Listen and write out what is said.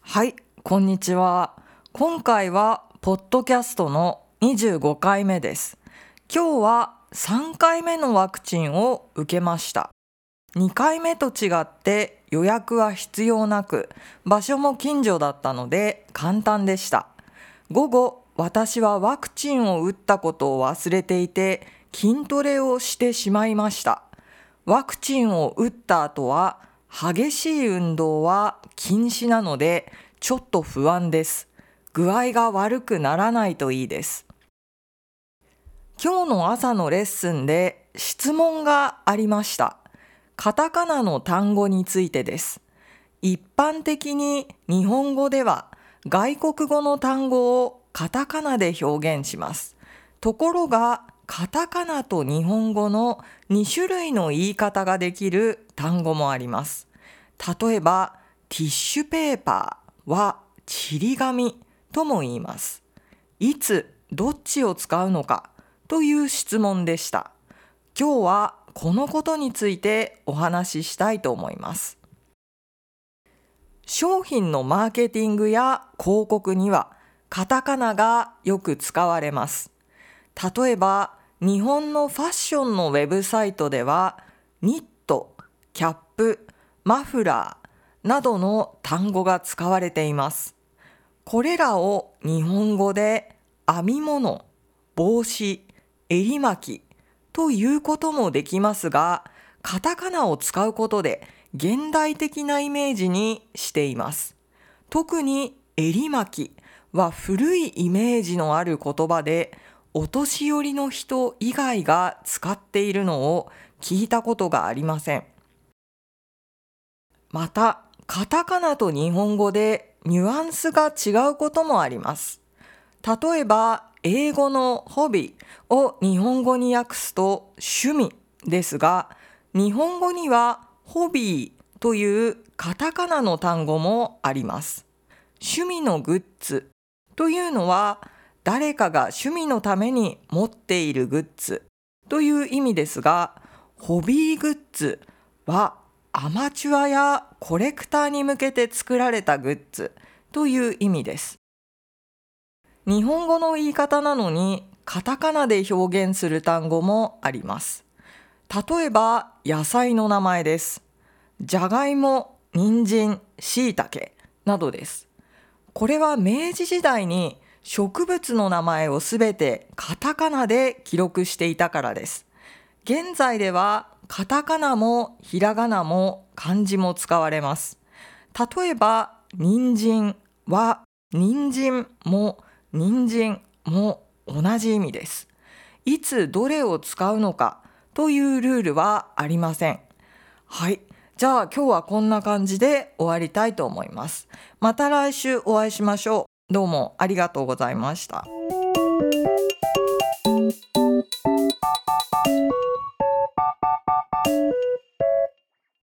はいこんにちは。今回はポッドキャストの25回目です。今日は3回目のワクチンを受けました。2回目と違って予約は必要なく場所も近所だったので簡単でした。午後私はワクチンを打ったことを忘れていて筋トレをしてしまいました。ワクチンを打った後は激しい運動は禁止なのでちょっと不安です。具合が悪くならないといいです。今日の朝のレッスンで質問がありました。カタカナの単語についてです。一般的に日本語では外国語の単語をカタカナで表現します。ところがカタカナと日本語の2種類の言い方ができる単語もあります。例えばティッシュペーパーはちり紙とも言います。いつどっちを使うのかという質問でした。今日はこのことについてお話ししたいと思います。商品のマーケティングや広告にはカタカナがよく使われます。例えば日本のファッションのウェブサイトではニット、キャップ、マフラーなどの単語が使われています。これらを日本語で編み物、帽子、襟巻きということもできますが、カタカナを使うことで現代的なイメージにしています。特に襟巻きは古いイメージのある言葉でお年寄りの人以外が使っているのを聞いたことがありません。また、カタカナと日本語でニュアンスが違うこともあります。例えば、英語のホビーを日本語に訳すと趣味ですが、日本語にはホビーというカタカナの単語もあります。趣味のグッズというのは誰かが趣味のために持っているグッズという意味ですが、ホビーグッズはアマチュアやコレクターに向けて作られたグッズという意味です。日本語の言い方なのにカタカナで表現する単語もあります。例えば野菜の名前です。じゃがいも、人参、しいたけなどです。これは明治時代に植物の名前をすべてカタカナで記録していたからです。現在ではカタカナもひらがなも漢字も使われます。例えば、人参は人参も人参も同じ意味です。いつどれを使うのかというルールはありません。はい。じゃあ今日はこんな感じで終わりたいと思います。また来週お会いしましょう。どうもありがとうございました。